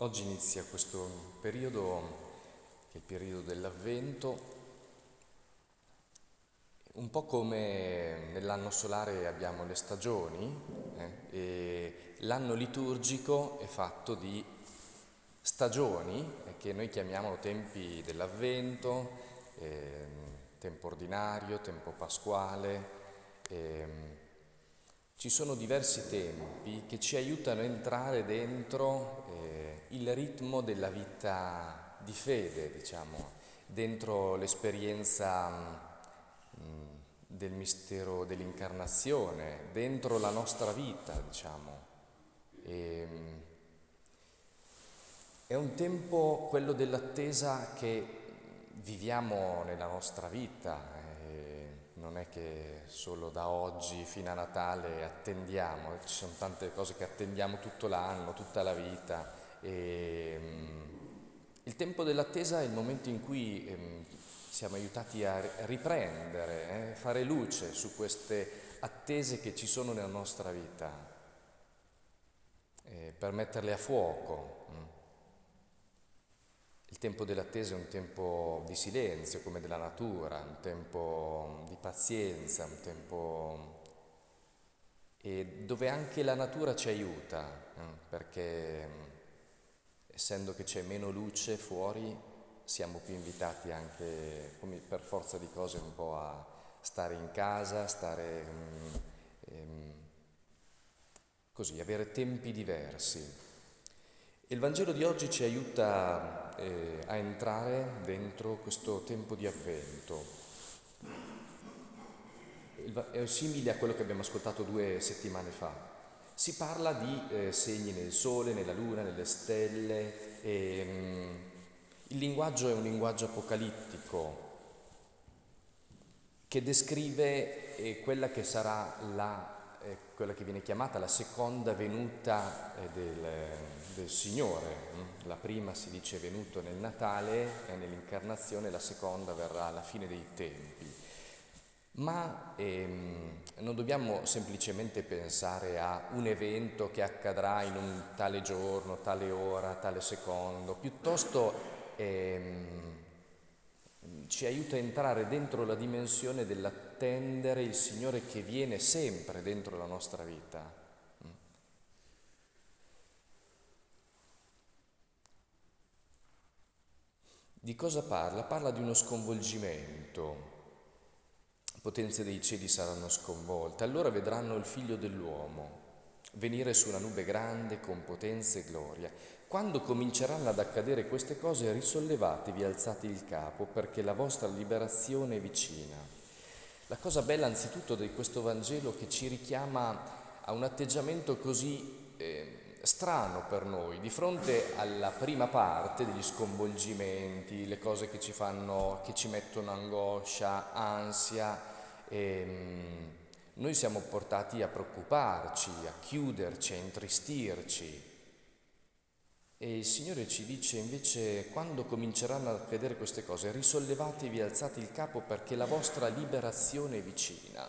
Oggi inizia questo periodo, il periodo dell'Avvento, un po' come nell'anno solare abbiamo le stagioni eh, e l'anno liturgico è fatto di stagioni eh, che noi chiamiamo tempi dell'Avvento, eh, tempo ordinario, tempo pasquale. Ci sono diversi tempi che ci aiutano a entrare dentro eh, il ritmo della vita di fede, diciamo, dentro l'esperienza mh, mm, del mistero dell'incarnazione, dentro la nostra vita, diciamo. E, mm, è un tempo, quello dell'attesa, che viviamo nella nostra vita, non è che solo da oggi fino a Natale attendiamo, ci sono tante cose che attendiamo tutto l'anno, tutta la vita. E, um, il tempo dell'attesa è il momento in cui um, siamo aiutati a riprendere, eh, fare luce su queste attese che ci sono nella nostra vita, eh, per metterle a fuoco. Il tempo dell'attesa è un tempo di silenzio, come della natura, un tempo di pazienza, un tempo dove anche la natura ci aiuta, eh, perché essendo che c'è meno luce fuori, siamo più invitati anche, per forza di cose, un po' a stare in casa, stare ehm, così, avere tempi diversi. Il Vangelo di oggi ci aiuta eh, a entrare dentro questo tempo di avvento. È simile a quello che abbiamo ascoltato due settimane fa. Si parla di eh, segni nel sole, nella luna, nelle stelle. E, mm, il linguaggio è un linguaggio apocalittico che descrive eh, quella che sarà la quella che viene chiamata la seconda venuta eh, del, del, Signore. Mm? La prima si dice è venuto nel Natale e nell'incarnazione, la seconda verrà alla fine dei tempi. Ma ehm, non dobbiamo semplicemente pensare a un evento che accadrà in un tale giorno, tale ora, tale secondo, piuttosto ehm, ci aiuta a entrare dentro la dimensione dell'attendere il Signore che viene sempre dentro la nostra vita. Di cosa parla? Parla di uno sconvolgimento. Potenze dei cieli saranno sconvolte, allora vedranno il figlio dell'uomo venire su una nube grande con potenza e gloria. Quando cominceranno ad accadere queste cose, risollevatevi, alzate il capo, perché la vostra liberazione è vicina. La cosa bella anzitutto di questo Vangelo che ci richiama a un atteggiamento così eh, strano per noi, di fronte alla prima parte degli sconvolgimenti, le cose che ci fanno, che ci mettono angoscia, ansia, ehm, noi siamo portati a preoccuparci, a chiuderci, a intristirci. E il Signore ci dice invece, quando cominceranno a accadere queste cose, risollevatevi, alzate il capo perché la vostra liberazione è vicina.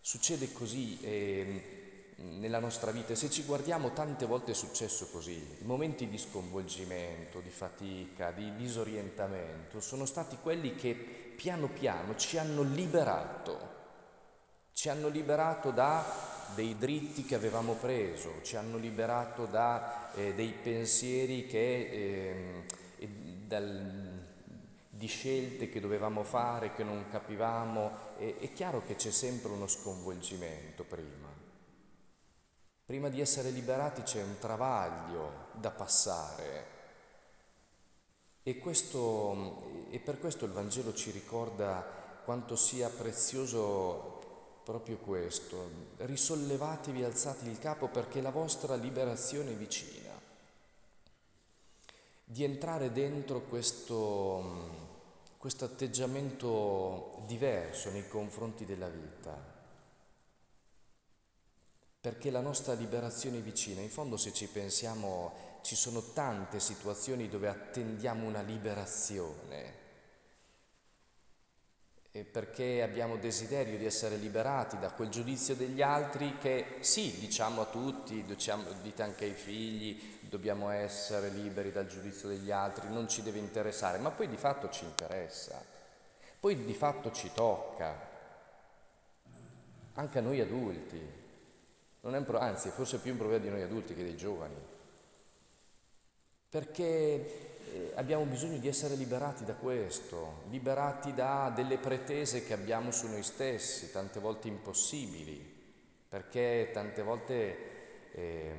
Succede così eh, nella nostra vita, se ci guardiamo tante volte è successo così, i momenti di sconvolgimento, di fatica, di disorientamento sono stati quelli che piano piano ci hanno liberato. Ci hanno liberato da dei dritti che avevamo preso, ci hanno liberato da eh, dei pensieri che, eh, dal, di scelte che dovevamo fare, che non capivamo. E, è chiaro che c'è sempre uno sconvolgimento prima. Prima di essere liberati c'è un travaglio da passare. E, questo, e per questo il Vangelo ci ricorda quanto sia prezioso proprio questo, risollevatevi, alzate il capo perché la vostra liberazione è vicina. Di entrare dentro questo, questo atteggiamento diverso nei confronti della vita, perché la nostra liberazione è vicina. In fondo se ci pensiamo ci sono tante situazioni dove attendiamo una liberazione perché abbiamo desiderio di essere liberati da quel giudizio degli altri che sì, diciamo a tutti, diciamo, dite anche ai figli, dobbiamo essere liberi dal giudizio degli altri, non ci deve interessare, ma poi di fatto ci interessa, poi di fatto ci tocca, anche a noi adulti, pro- anzi forse più un problema di noi adulti che dei giovani, perché abbiamo bisogno di essere liberati da questo, liberati da delle pretese che abbiamo su noi stessi, tante volte impossibili, perché tante volte eh,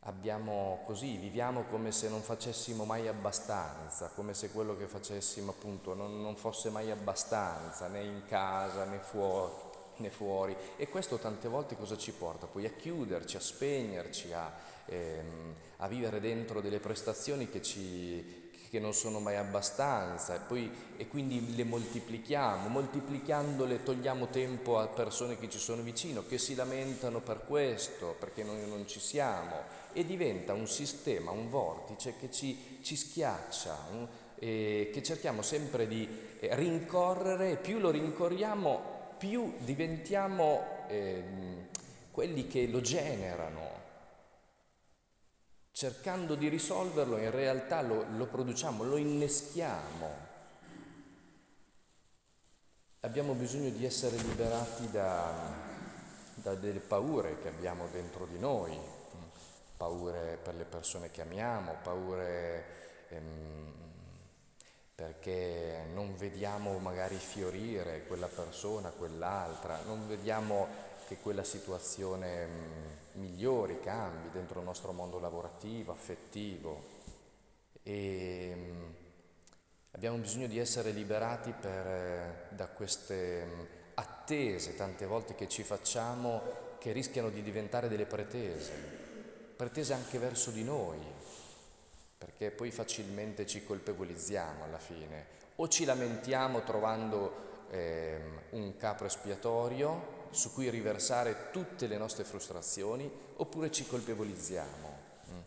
abbiamo così, viviamo come se non facessimo mai abbastanza, come se quello che facessimo appunto non, non fosse mai abbastanza, né in casa né fuori, né fuori. E questo tante volte cosa ci porta? Poi a chiuderci, a spegnerci, a ehm, a vivere dentro delle prestazioni che, ci, che non sono mai abbastanza e, poi, e quindi le moltiplichiamo, moltiplicandole togliamo tempo a persone che ci sono vicino, che si lamentano per questo, perché noi non ci siamo e diventa un sistema, un vortice che ci, ci schiaccia, un, eh, che cerchiamo sempre di eh, rincorrere più lo rincorriamo più diventiamo eh, quelli che lo generano, cercando di risolverlo, in realtà lo, lo produciamo, lo inneschiamo. Abbiamo bisogno di essere liberati da, da delle paure che abbiamo dentro di noi, paure per le persone che amiamo, paure ehm, perché non vediamo magari fiorire quella persona, quell'altra, non vediamo che quella situazione mh, migliori, cambi dentro il nostro mondo lavorativo, affettivo. E mm, abbiamo bisogno di essere liberati per, eh, da queste mm, attese tante volte che ci facciamo che rischiano di diventare delle pretese, pretese anche verso di noi, perché poi facilmente ci colpevolizziamo alla fine o ci lamentiamo trovando eh, un capo espiatorio su cui riversare tutte le nostre frustrazioni oppure ci colpevolizziamo. Mm.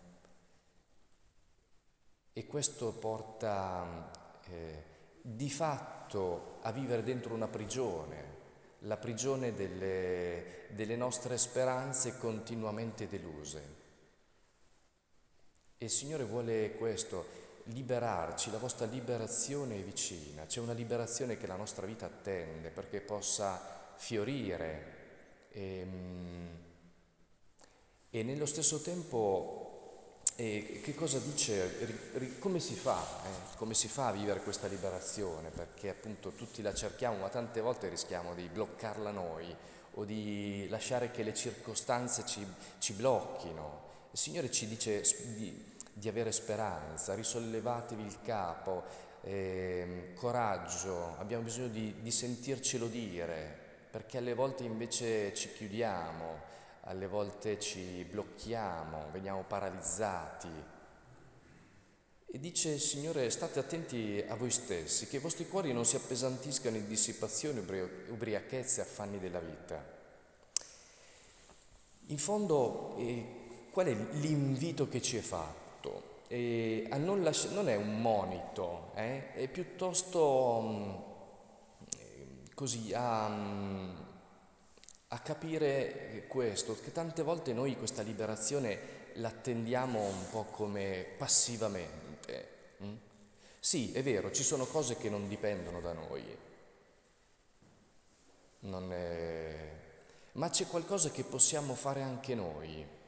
E questo porta eh, di fatto a vivere dentro una prigione, la prigione delle, delle nostre speranze continuamente deluse. E il Signore vuole questo, liberarci, la vostra liberazione è vicina, c'è una liberazione che la nostra vita attende perché possa fiorire e, ehm, e nello stesso tempo eh, che cosa dice, come si fa, eh, come si fa a vivere questa liberazione? Perché appunto tutti la cerchiamo, ma tante volte rischiamo di bloccarla noi o di lasciare che le circostanze ci, ci blocchino. Il Signore ci dice di, di avere speranza, risollevatevi il capo, eh, coraggio, abbiamo bisogno di, di sentircelo dire, perché alle volte invece ci chiudiamo, alle volte ci blocchiamo, veniamo paralizzati. E dice il Signore, state attenti a voi stessi, che i vostri cuori non si appesantiscano in dissipazione, ubriachezze affanni della vita. In fondo, eh, qual è l'invito che ci è fatto? Non, lasci- non, è un monito, eh? è piuttosto... Mh, così a, a capire questo, che tante volte noi questa liberazione l'attendiamo un po' come passivamente. Mm? Sì, è vero, ci sono cose che non dipendono da noi, è... ma c'è qualcosa che possiamo fare anche noi.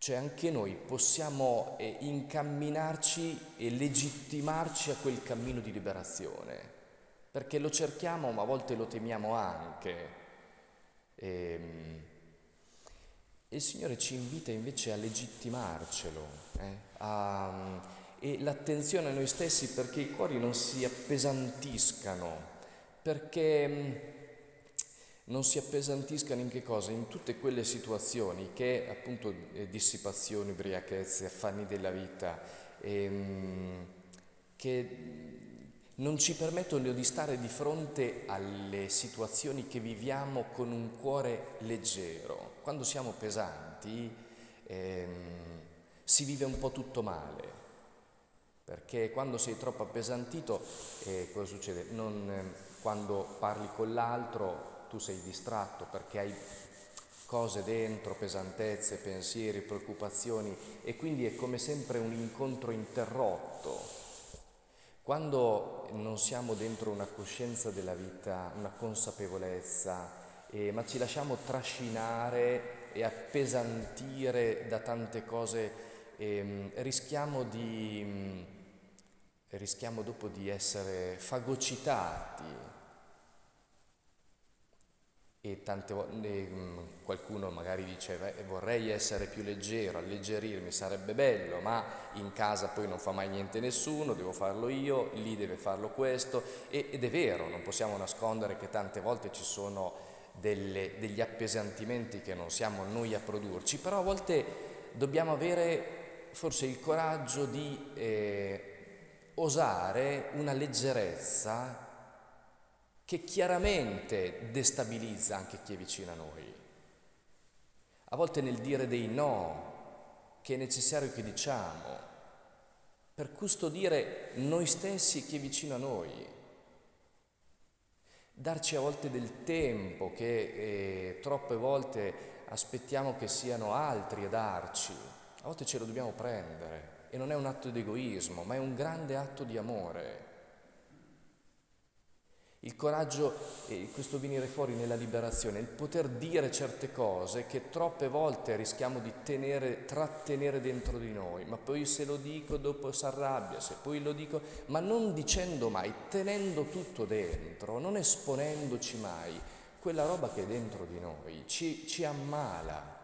Cioè anche noi possiamo eh, incamminarci e legittimarci a quel cammino di liberazione perché lo cerchiamo ma a volte lo temiamo anche. E, ehm, il Signore ci invita invece a legittimarcelo, eh? a, e l'attenzione a noi stessi perché i cuori non si appesantiscano, perché mm, non si appesantiscano in che cosa? In tutte quelle situazioni che appunto eh, dissipazioni, ubriachezze, affanni della vita, ehm, che non ci permettono di stare di fronte alle situazioni che viviamo con un cuore leggero. Quando siamo pesanti ehm, si vive un po' tutto male, perché quando sei troppo appesantito, eh, cosa succede? Non, eh, quando parli con l'altro tu sei distratto perché hai cose dentro, pesantezze, pensieri, preoccupazioni e quindi è come sempre un incontro interrotto. Quando non siamo dentro una coscienza della vita, una consapevolezza, eh, ma ci lasciamo trascinare e appesantire da tante cose, eh, rischiamo, di, rischiamo dopo di essere fagocitati e tante volte mm, qualcuno magari dice vorrei essere più leggero, alleggerirmi sarebbe bello, ma in casa poi non fa mai niente nessuno, devo farlo io, lì deve farlo questo. Ed è vero, non possiamo nascondere che tante volte ci sono delle, degli appesantimenti che non siamo noi a produrci, però a volte dobbiamo avere forse il coraggio di eh, osare una leggerezza che chiaramente destabilizza anche chi è vicino a noi. A volte nel dire dei no, che è necessario che diciamo, per custodire noi stessi e chi è vicino a noi. Darci a volte del tempo che eh, troppe volte aspettiamo che siano altri a darci, a volte ce lo dobbiamo prendere e non è un atto di egoismo, ma è un grande atto di amore. Il coraggio, e questo venire fuori nella liberazione, il poter dire certe cose che troppe volte rischiamo di tenere, trattenere dentro di noi, ma poi se lo dico dopo si arrabbia, se poi lo dico, ma non dicendo mai, tenendo tutto dentro, non esponendoci mai, quella roba che è dentro di noi ci, ci ammala,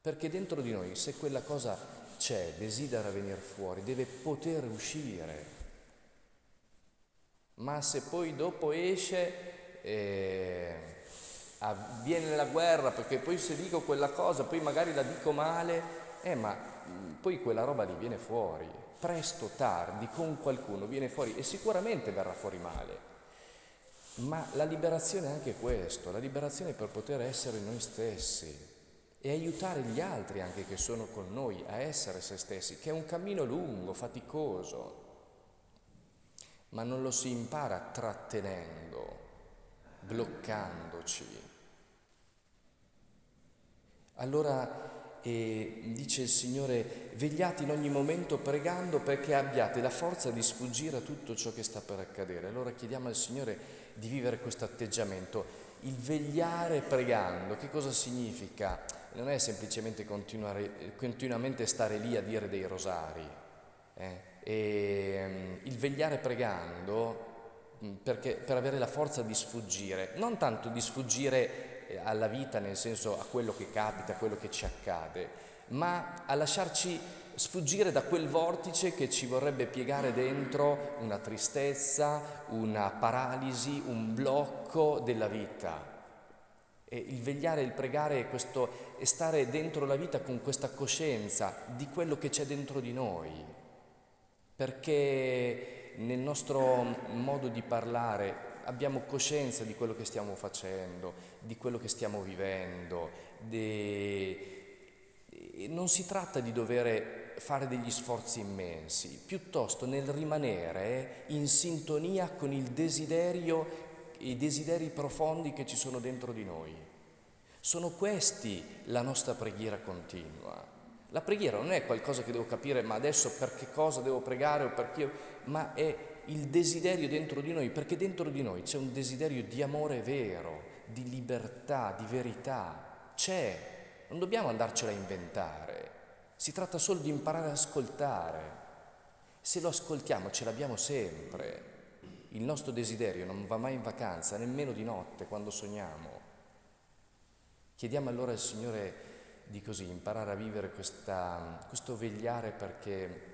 perché dentro di noi se quella cosa c'è, desidera venire fuori, deve poter uscire ma se poi dopo esce eh, avviene la guerra perché poi se dico quella cosa poi magari la dico male, eh ma mm, poi quella roba lì viene fuori, presto o tardi con qualcuno viene fuori e sicuramente verrà fuori male. Ma la liberazione è anche questo, la liberazione per poter essere noi stessi e aiutare gli altri anche che sono con noi a essere se stessi, che è un cammino lungo, faticoso, ma non lo si impara trattenendo, bloccandoci. Allora eh, dice il Signore, vegliate in ogni momento pregando perché abbiate la forza di sfuggire a tutto ciò che sta per accadere. Allora chiediamo al Signore di vivere questo atteggiamento. Il vegliare pregando, che cosa significa? Non è semplicemente continuamente stare lì a dire dei rosari. Eh? E, ehm, il vegliare pregando perché, per avere la forza di sfuggire, non tanto di sfuggire eh, alla vita nel senso a quello che capita, a quello che ci accade, ma a lasciarci sfuggire da quel vortice che ci vorrebbe piegare dentro una tristezza, una paralisi, un blocco della vita. E il vegliare, il pregare è, questo, è stare dentro la vita con questa coscienza di quello che c'è dentro di noi, perché nel nostro modo di parlare abbiamo coscienza di quello che stiamo facendo, di quello che stiamo vivendo. De... Non si tratta di dover fare degli sforzi immensi, piuttosto nel rimanere in sintonia con il desiderio, i desideri profondi che ci sono dentro di noi. Sono questi la nostra preghiera continua. La preghiera non è qualcosa che devo capire, ma adesso per che cosa devo pregare o perché, ma è il desiderio dentro di noi, perché dentro di noi c'è un desiderio di amore vero, di libertà, di verità. C'è, non dobbiamo andarcela a inventare, si tratta solo di imparare ad ascoltare. Se lo ascoltiamo ce l'abbiamo sempre. Il nostro desiderio non va mai in vacanza, nemmeno di notte, quando sogniamo. Chiediamo allora al Signore di così imparare a vivere questa, questo vegliare perché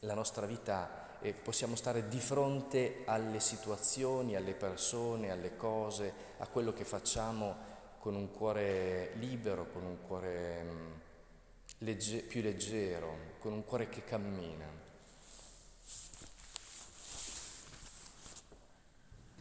la nostra vita eh, possiamo stare di fronte alle situazioni, alle persone, alle cose, a quello che facciamo con un cuore libero, con un cuore mh, legge, più leggero, con un cuore che cammina.